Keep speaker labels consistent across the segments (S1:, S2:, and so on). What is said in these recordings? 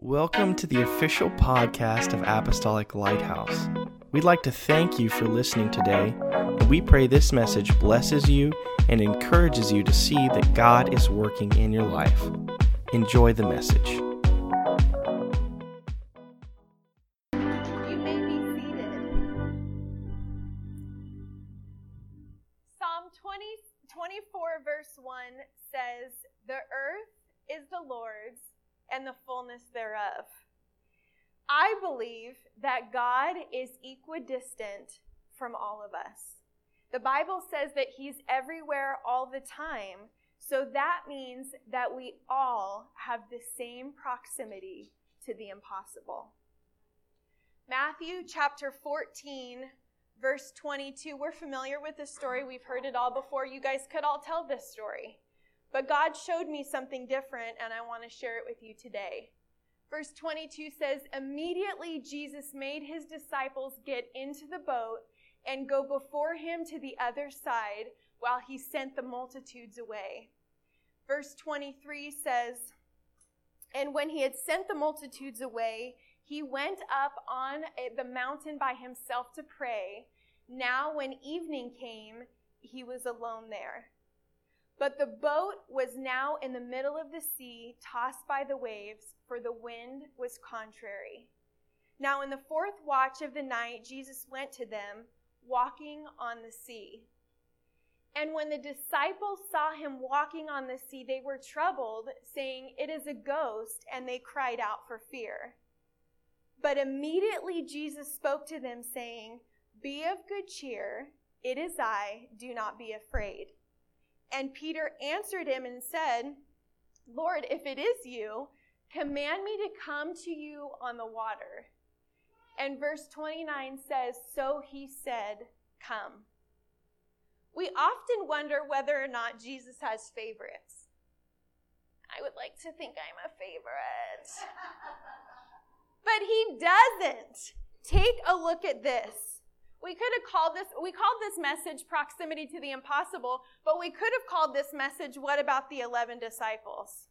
S1: Welcome to the official podcast of Apostolic Lighthouse. We'd like to thank you for listening today, and we pray this message blesses you and encourages you to see that God is working in your life. Enjoy the message.
S2: Equidistant from all of us. The Bible says that He's everywhere all the time, so that means that we all have the same proximity to the impossible. Matthew chapter 14, verse 22. We're familiar with this story. We've heard it all before. You guys could all tell this story. But God showed me something different, and I want to share it with you today. Verse 22 says, Immediately Jesus made his disciples get into the boat and go before him to the other side while he sent the multitudes away. Verse 23 says, And when he had sent the multitudes away, he went up on eh, the mountain by himself to pray. Now, when evening came, he was alone there. But the boat was now in the middle of the sea, tossed by the waves, for the wind was contrary. Now, in the fourth watch of the night, Jesus went to them, walking on the sea. And when the disciples saw him walking on the sea, they were troubled, saying, It is a ghost, and they cried out for fear. But immediately Jesus spoke to them, saying, Be of good cheer, it is I, do not be afraid. And Peter answered him and said, Lord, if it is you, command me to come to you on the water. And verse 29 says, So he said, Come. We often wonder whether or not Jesus has favorites. I would like to think I'm a favorite. but he doesn't. Take a look at this. We could have called this, we called this message proximity to the impossible, but we could have called this message, what about the 11 disciples?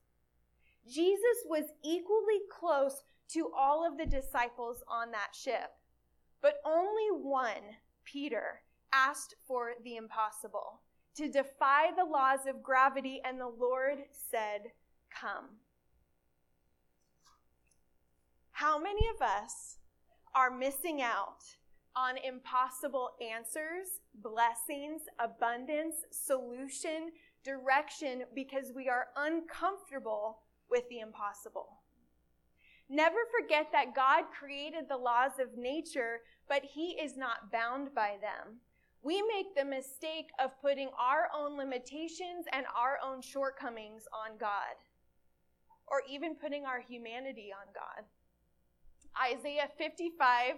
S2: Jesus was equally close to all of the disciples on that ship, but only one, Peter, asked for the impossible to defy the laws of gravity, and the Lord said, Come. How many of us are missing out on impossible answers, blessings, abundance, solution, direction because we are uncomfortable with the impossible. Never forget that God created the laws of nature, but He is not bound by them. We make the mistake of putting our own limitations and our own shortcomings on God, or even putting our humanity on God. Isaiah 55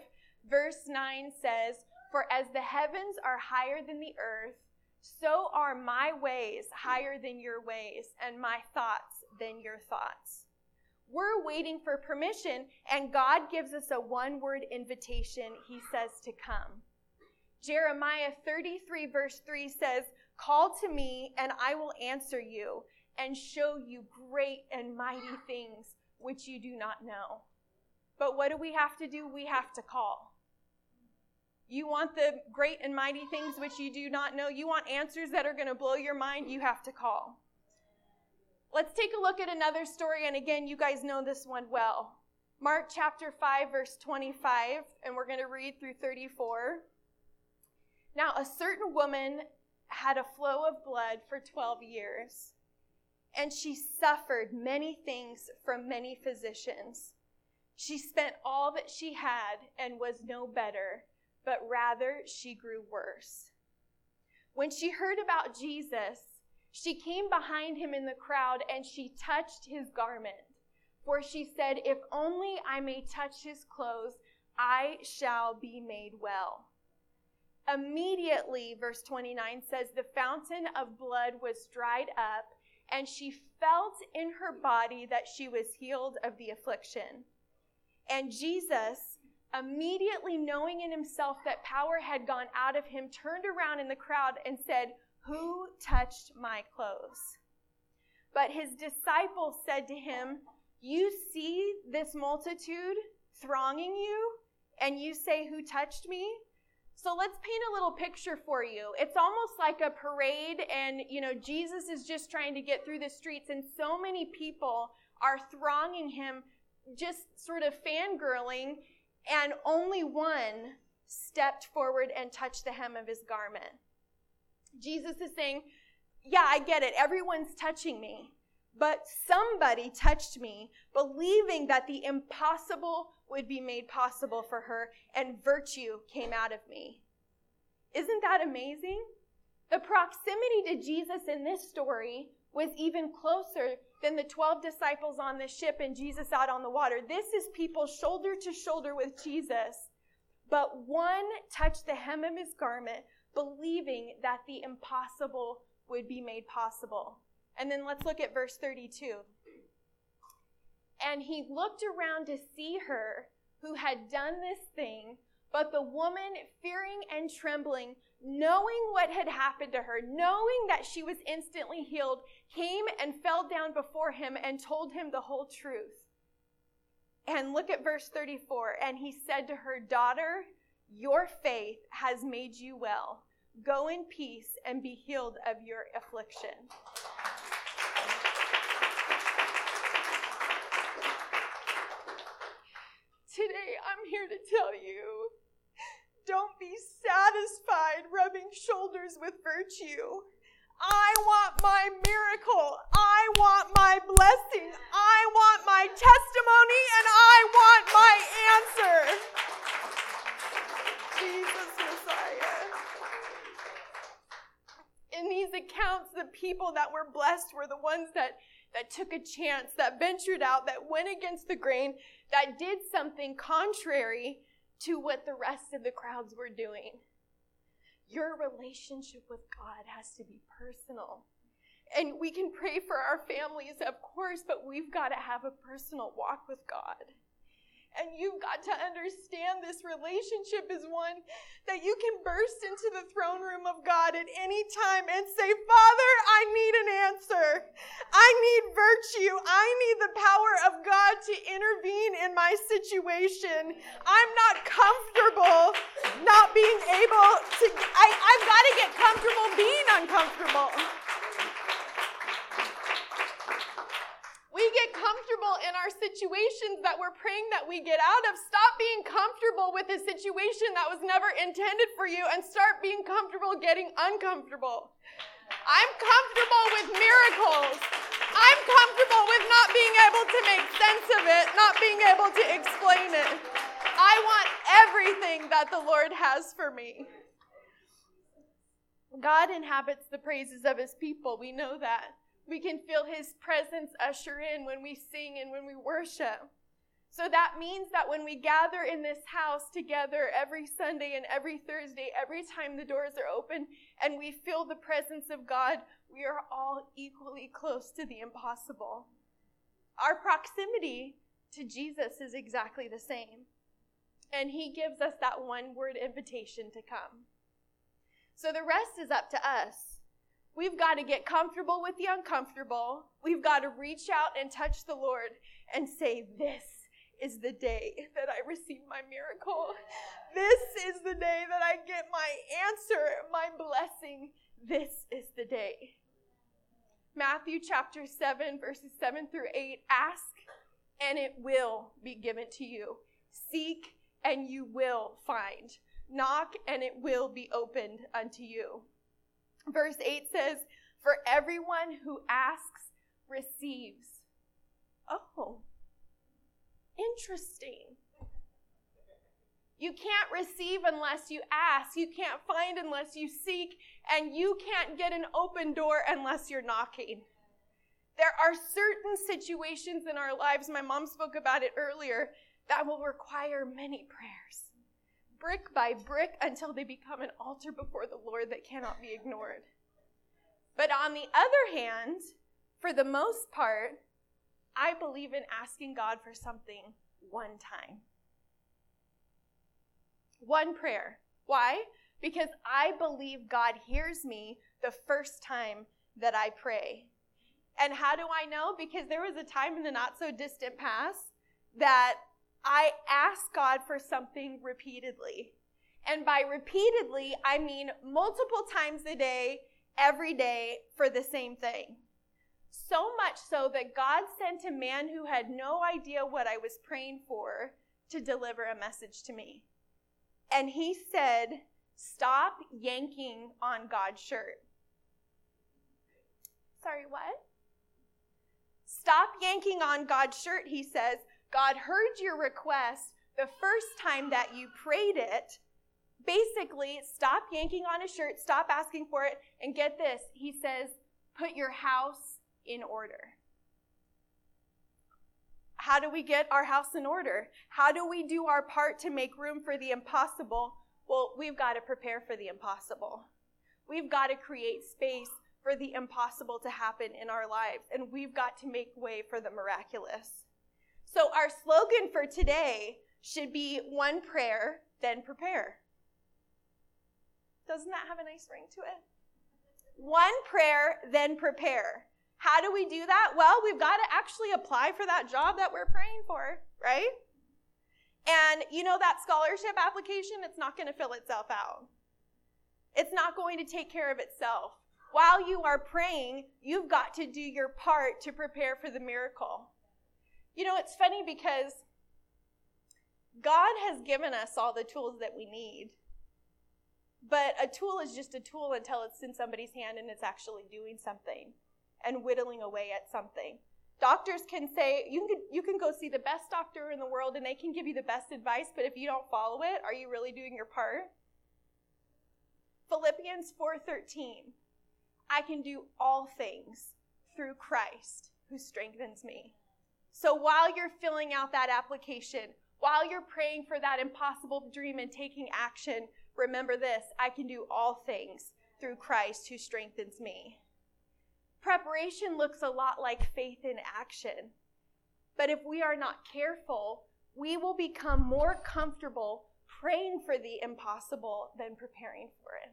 S2: Verse 9 says, For as the heavens are higher than the earth, so are my ways higher than your ways, and my thoughts than your thoughts. We're waiting for permission, and God gives us a one word invitation. He says to come. Jeremiah 33, verse 3 says, Call to me, and I will answer you, and show you great and mighty things which you do not know. But what do we have to do? We have to call. You want the great and mighty things which you do not know. You want answers that are going to blow your mind. You have to call. Let's take a look at another story. And again, you guys know this one well. Mark chapter 5, verse 25, and we're going to read through 34. Now, a certain woman had a flow of blood for 12 years, and she suffered many things from many physicians. She spent all that she had and was no better, but rather she grew worse. When she heard about Jesus, she came behind him in the crowd and she touched his garment. For she said, If only I may touch his clothes, I shall be made well. Immediately, verse 29 says, the fountain of blood was dried up, and she felt in her body that she was healed of the affliction. And Jesus, immediately knowing in himself that power had gone out of him, turned around in the crowd and said, Who touched my clothes? But his disciples said to him, you see this multitude thronging you, and you say, Who touched me? So let's paint a little picture for you. It's almost like a parade, and you know, Jesus is just trying to get through the streets, and so many people are thronging him, just sort of fangirling, and only one stepped forward and touched the hem of his garment. Jesus is saying, Yeah, I get it. Everyone's touching me. But somebody touched me, believing that the impossible would be made possible for her, and virtue came out of me. Isn't that amazing? The proximity to Jesus in this story was even closer than the 12 disciples on the ship and Jesus out on the water. This is people shoulder to shoulder with Jesus. But one touched the hem of his garment, believing that the impossible would be made possible. And then let's look at verse 32. And he looked around to see her who had done this thing, but the woman, fearing and trembling, knowing what had happened to her, knowing that she was instantly healed, came and fell down before him and told him the whole truth. And look at verse 34. And he said to her, Daughter, your faith has made you well. Go in peace and be healed of your affliction. Today, I'm here to tell you don't be satisfied rubbing shoulders with virtue. I want my miracle. I want my blessing. I want my testimony and I want my answer. Jesus Messiah. In these accounts, the people that were blessed were the ones that, that took a chance, that ventured out, that went against the grain, that did something contrary to what the rest of the crowds were doing. Your relationship with God has to be personal. And we can pray for our families, of course, but we've got to have a personal walk with God. And you've got to understand this relationship is one that you can burst into the throne room of God at any time and say, Father, I need an answer. I need virtue. I need the power of God to intervene in my situation. I'm not comfortable not being able to, I, I've got to get comfortable being uncomfortable. we get comfortable in our situations that we're praying that we get out of. Stop being comfortable with a situation that was never intended for you and start being comfortable getting uncomfortable. I'm comfortable with miracles. I'm comfortable with not being able to make sense of it, not being able to explain it. I want everything that the Lord has for me. God inhabits the praises of his people. We know that. We can feel His presence usher in when we sing and when we worship. So that means that when we gather in this house together every Sunday and every Thursday, every time the doors are open and we feel the presence of God, we are all equally close to the impossible. Our proximity to Jesus is exactly the same. And He gives us that one word invitation to come. So the rest is up to us. We've got to get comfortable with the uncomfortable. We've got to reach out and touch the Lord and say, This is the day that I receive my miracle. This is the day that I get my answer, my blessing. This is the day. Matthew chapter 7, verses 7 through 8 Ask, and it will be given to you. Seek, and you will find. Knock, and it will be opened unto you. Verse 8 says, For everyone who asks receives. Oh, interesting. You can't receive unless you ask. You can't find unless you seek. And you can't get an open door unless you're knocking. There are certain situations in our lives, my mom spoke about it earlier, that will require many prayers brick by brick until they become an altar before the Lord that cannot be ignored. But on the other hand, for the most part, I believe in asking God for something one time. One prayer. Why? Because I believe God hears me the first time that I pray. And how do I know? Because there was a time in the not so distant past that I asked God for something repeatedly. And by repeatedly, I mean multiple times a day, every day, for the same thing. So much so that God sent a man who had no idea what I was praying for to deliver a message to me. And he said, Stop yanking on God's shirt. Sorry, what? Stop yanking on God's shirt, he says. God heard your request the first time that you prayed it. Basically, stop yanking on his shirt, stop asking for it, and get this. He says, put your house in order. How do we get our house in order? How do we do our part to make room for the impossible? Well, we've got to prepare for the impossible. We've got to create space for the impossible to happen in our lives, and we've got to make way for the miraculous. So, our slogan for today should be one prayer, then prepare. Doesn't that have a nice ring to it? One prayer, then prepare. How do we do that? Well, we've got to actually apply for that job that we're praying for, right? And you know that scholarship application, it's not going to fill itself out. It's not going to take care of itself. While you are praying, you've got to do your part to prepare for the miracle. You know, it's funny because God has given us all the tools that we need. But a tool is just a tool until it's in somebody's hand and it's actually doing something and whittling away at something. Doctors can say, you can, you can go see the best doctor in the world and they can give you the best advice, but if you don't follow it, are you really doing your part? Philippians 4:13. I can do all things through Christ who strengthens me. So while you're filling out that application, while you're praying for that impossible dream and taking action, remember this I can do all things through Christ who strengthens me. Preparation looks a lot like faith in action. But if we are not careful, we will become more comfortable praying for the impossible than preparing for it.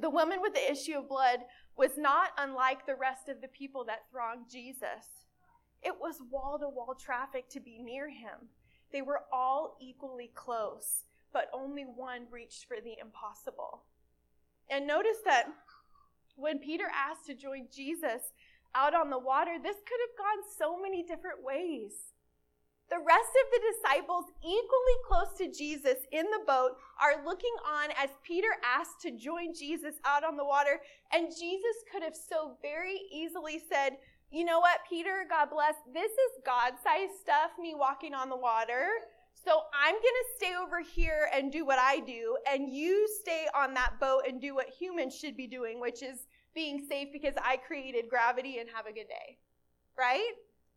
S2: The woman with the issue of blood was not unlike the rest of the people that thronged Jesus. It was wall to wall traffic to be near him. They were all equally close, but only one reached for the impossible. And notice that when Peter asked to join Jesus out on the water, this could have gone so many different ways. The rest of the disciples, equally close to Jesus in the boat, are looking on as Peter asked to join Jesus out on the water. And Jesus could have so very easily said, You know what, Peter, God bless, this is God sized stuff, me walking on the water. So I'm going to stay over here and do what I do, and you stay on that boat and do what humans should be doing, which is being safe because I created gravity and have a good day. Right?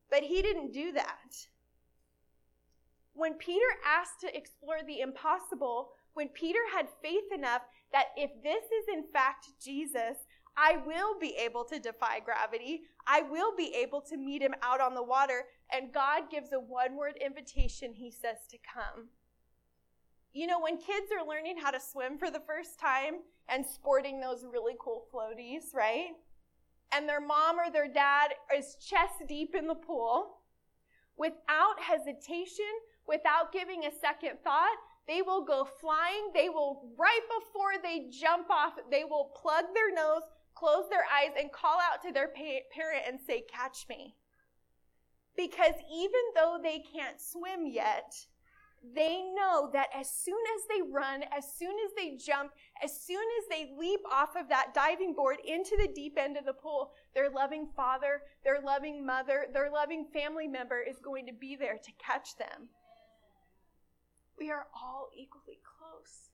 S2: But he didn't do that. When Peter asked to explore the impossible, when Peter had faith enough that if this is in fact Jesus, I will be able to defy gravity. I will be able to meet him out on the water. And God gives a one word invitation. He says to come. You know, when kids are learning how to swim for the first time and sporting those really cool floaties, right? And their mom or their dad is chest deep in the pool, without hesitation, without giving a second thought, they will go flying. They will, right before they jump off, they will plug their nose, close their eyes, and call out to their parent and say, Catch me. Because even though they can't swim yet, they know that as soon as they run, as soon as they jump, as soon as they leap off of that diving board into the deep end of the pool, their loving father, their loving mother, their loving family member is going to be there to catch them. We are all equally close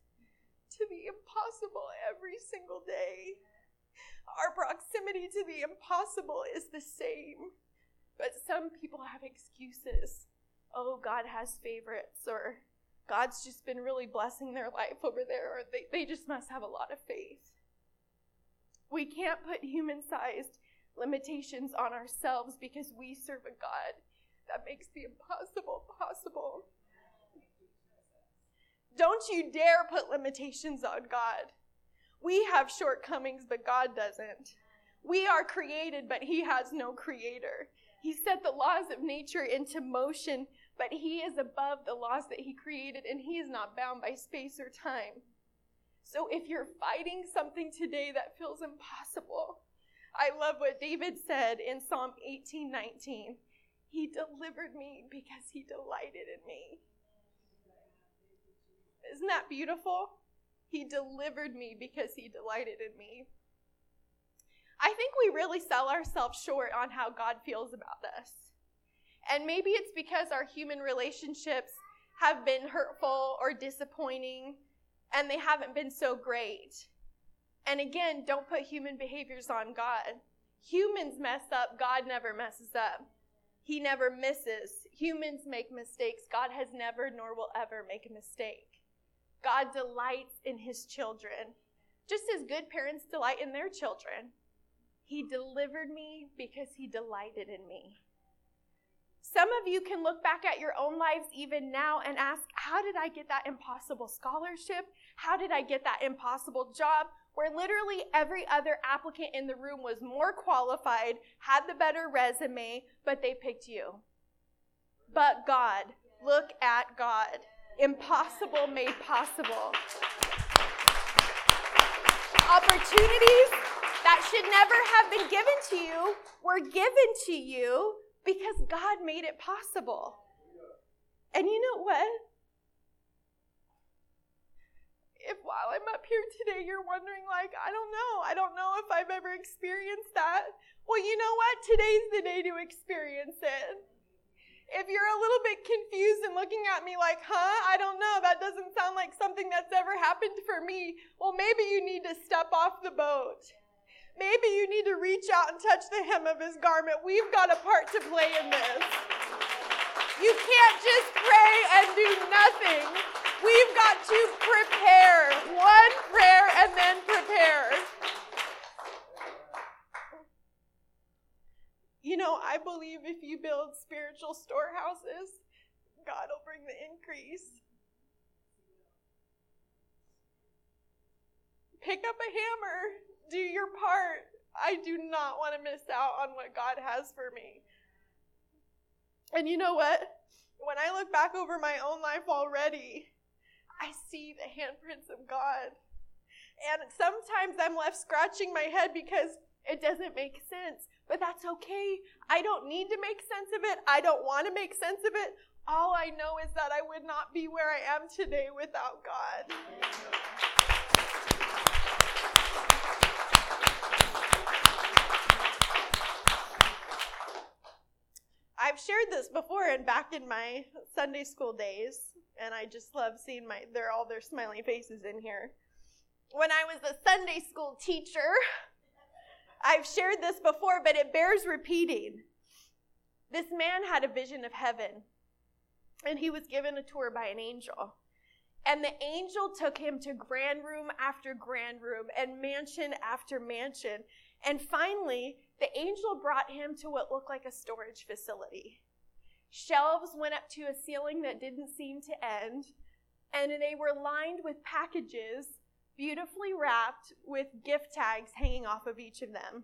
S2: to the impossible every single day. Our proximity to the impossible is the same, but some people have excuses. Oh, God has favorites, or God's just been really blessing their life over there, or they, they just must have a lot of faith. We can't put human sized limitations on ourselves because we serve a God that makes the impossible possible. Don't you dare put limitations on God. We have shortcomings, but God doesn't. We are created, but He has no creator. He set the laws of nature into motion, but He is above the laws that He created, and He is not bound by space or time. So if you're fighting something today that feels impossible, I love what David said in Psalm 18 19. He delivered me because he delighted in me. Isn't that beautiful? He delivered me because he delighted in me. I think we really sell ourselves short on how God feels about us. And maybe it's because our human relationships have been hurtful or disappointing and they haven't been so great. And again, don't put human behaviors on God. Humans mess up, God never messes up. He never misses. Humans make mistakes. God has never nor will ever make a mistake. God delights in his children, just as good parents delight in their children. He delivered me because he delighted in me. Some of you can look back at your own lives even now and ask, How did I get that impossible scholarship? How did I get that impossible job? Where literally every other applicant in the room was more qualified, had the better resume, but they picked you. But God, look at God. Impossible made possible. Opportunities that should never have been given to you were given to you because God made it possible. And you know what? If while I'm up here today you're wondering, like, I don't know, I don't know if I've ever experienced that, well, you know what? Today's the day to experience it. If you're a little bit confused and looking at me like, huh, I don't know, that doesn't sound like something that's ever happened for me, well, maybe you need to step off the boat. Maybe you need to reach out and touch the hem of his garment. We've got a part to play in this. You can't just pray and do nothing. We've got to prepare. One prayer and then prepare. You know, I believe if you build spiritual storehouses, God will bring the increase. Pick up a hammer do your part. I do not want to miss out on what God has for me. And you know what? When I look back over my own life already, I see the handprints of God. And sometimes I'm left scratching my head because it doesn't make sense. But that's okay. I don't need to make sense of it. I don't want to make sense of it. All I know is that I would not be where I am today without God. I've shared this before and back in my Sunday school days, and I just love seeing my they're all their smiling faces in here. When I was a Sunday school teacher, I've shared this before, but it bears repeating. This man had a vision of heaven, and he was given a tour by an angel. And the angel took him to grand room after grand room and mansion after mansion. And finally, the angel brought him to what looked like a storage facility. Shelves went up to a ceiling that didn't seem to end, and they were lined with packages beautifully wrapped with gift tags hanging off of each of them.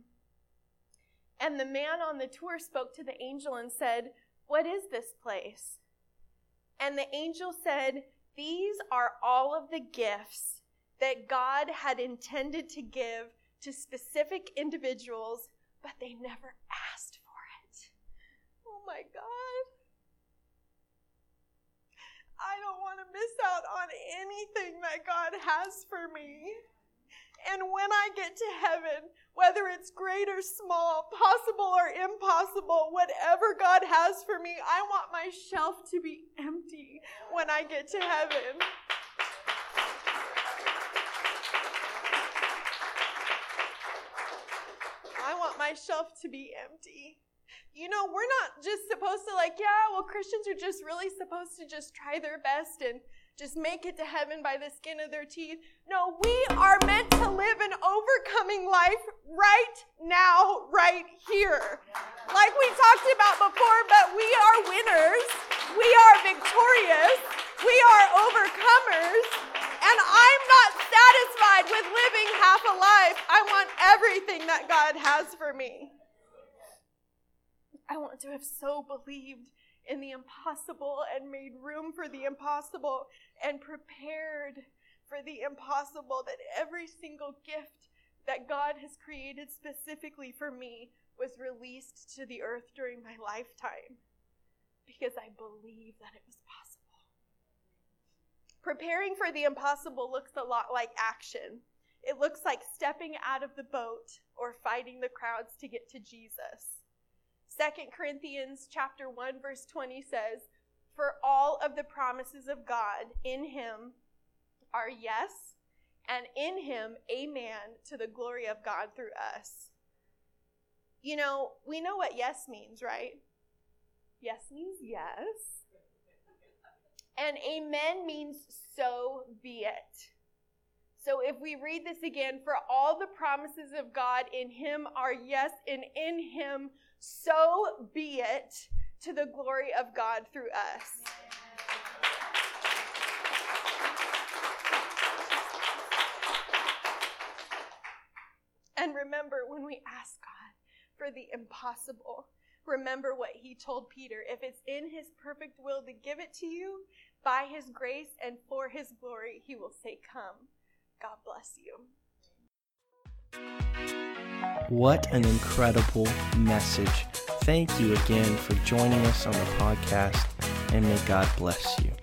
S2: And the man on the tour spoke to the angel and said, What is this place? And the angel said, These are all of the gifts that God had intended to give to specific individuals but they never asked for it. Oh my God. I don't want to miss out on anything that God has for me. And when I get to heaven, whether it's great or small, possible or impossible, whatever God has for me, I want my shelf to be empty when I get to heaven. Shelf to be empty. You know, we're not just supposed to, like, yeah, well, Christians are just really supposed to just try their best and just make it to heaven by the skin of their teeth. No, we are meant to live an overcoming life right now, right here. Like we talked about before, but we are winners. We are victorious. We are overcomers. And I'm not satisfied with living half a life. I want everything that God has for me. I want to have so believed in the impossible and made room for the impossible and prepared for the impossible that every single gift that God has created specifically for me was released to the earth during my lifetime because I believe that it was possible. Preparing for the impossible looks a lot like action. It looks like stepping out of the boat or fighting the crowds to get to Jesus. 2 Corinthians chapter 1 verse 20 says, "For all of the promises of God in him are yes, and in him amen to the glory of God through us." You know, we know what yes means, right? Yes means yes. And amen means so be it. So if we read this again, for all the promises of God in him are yes, and in him so be it to the glory of God through us. And remember, when we ask God for the impossible, remember what he told Peter. If it's in his perfect will to give it to you, by his grace and for his glory, he will say, Come. God bless you.
S1: What an incredible message. Thank you again for joining us on the podcast, and may God bless you.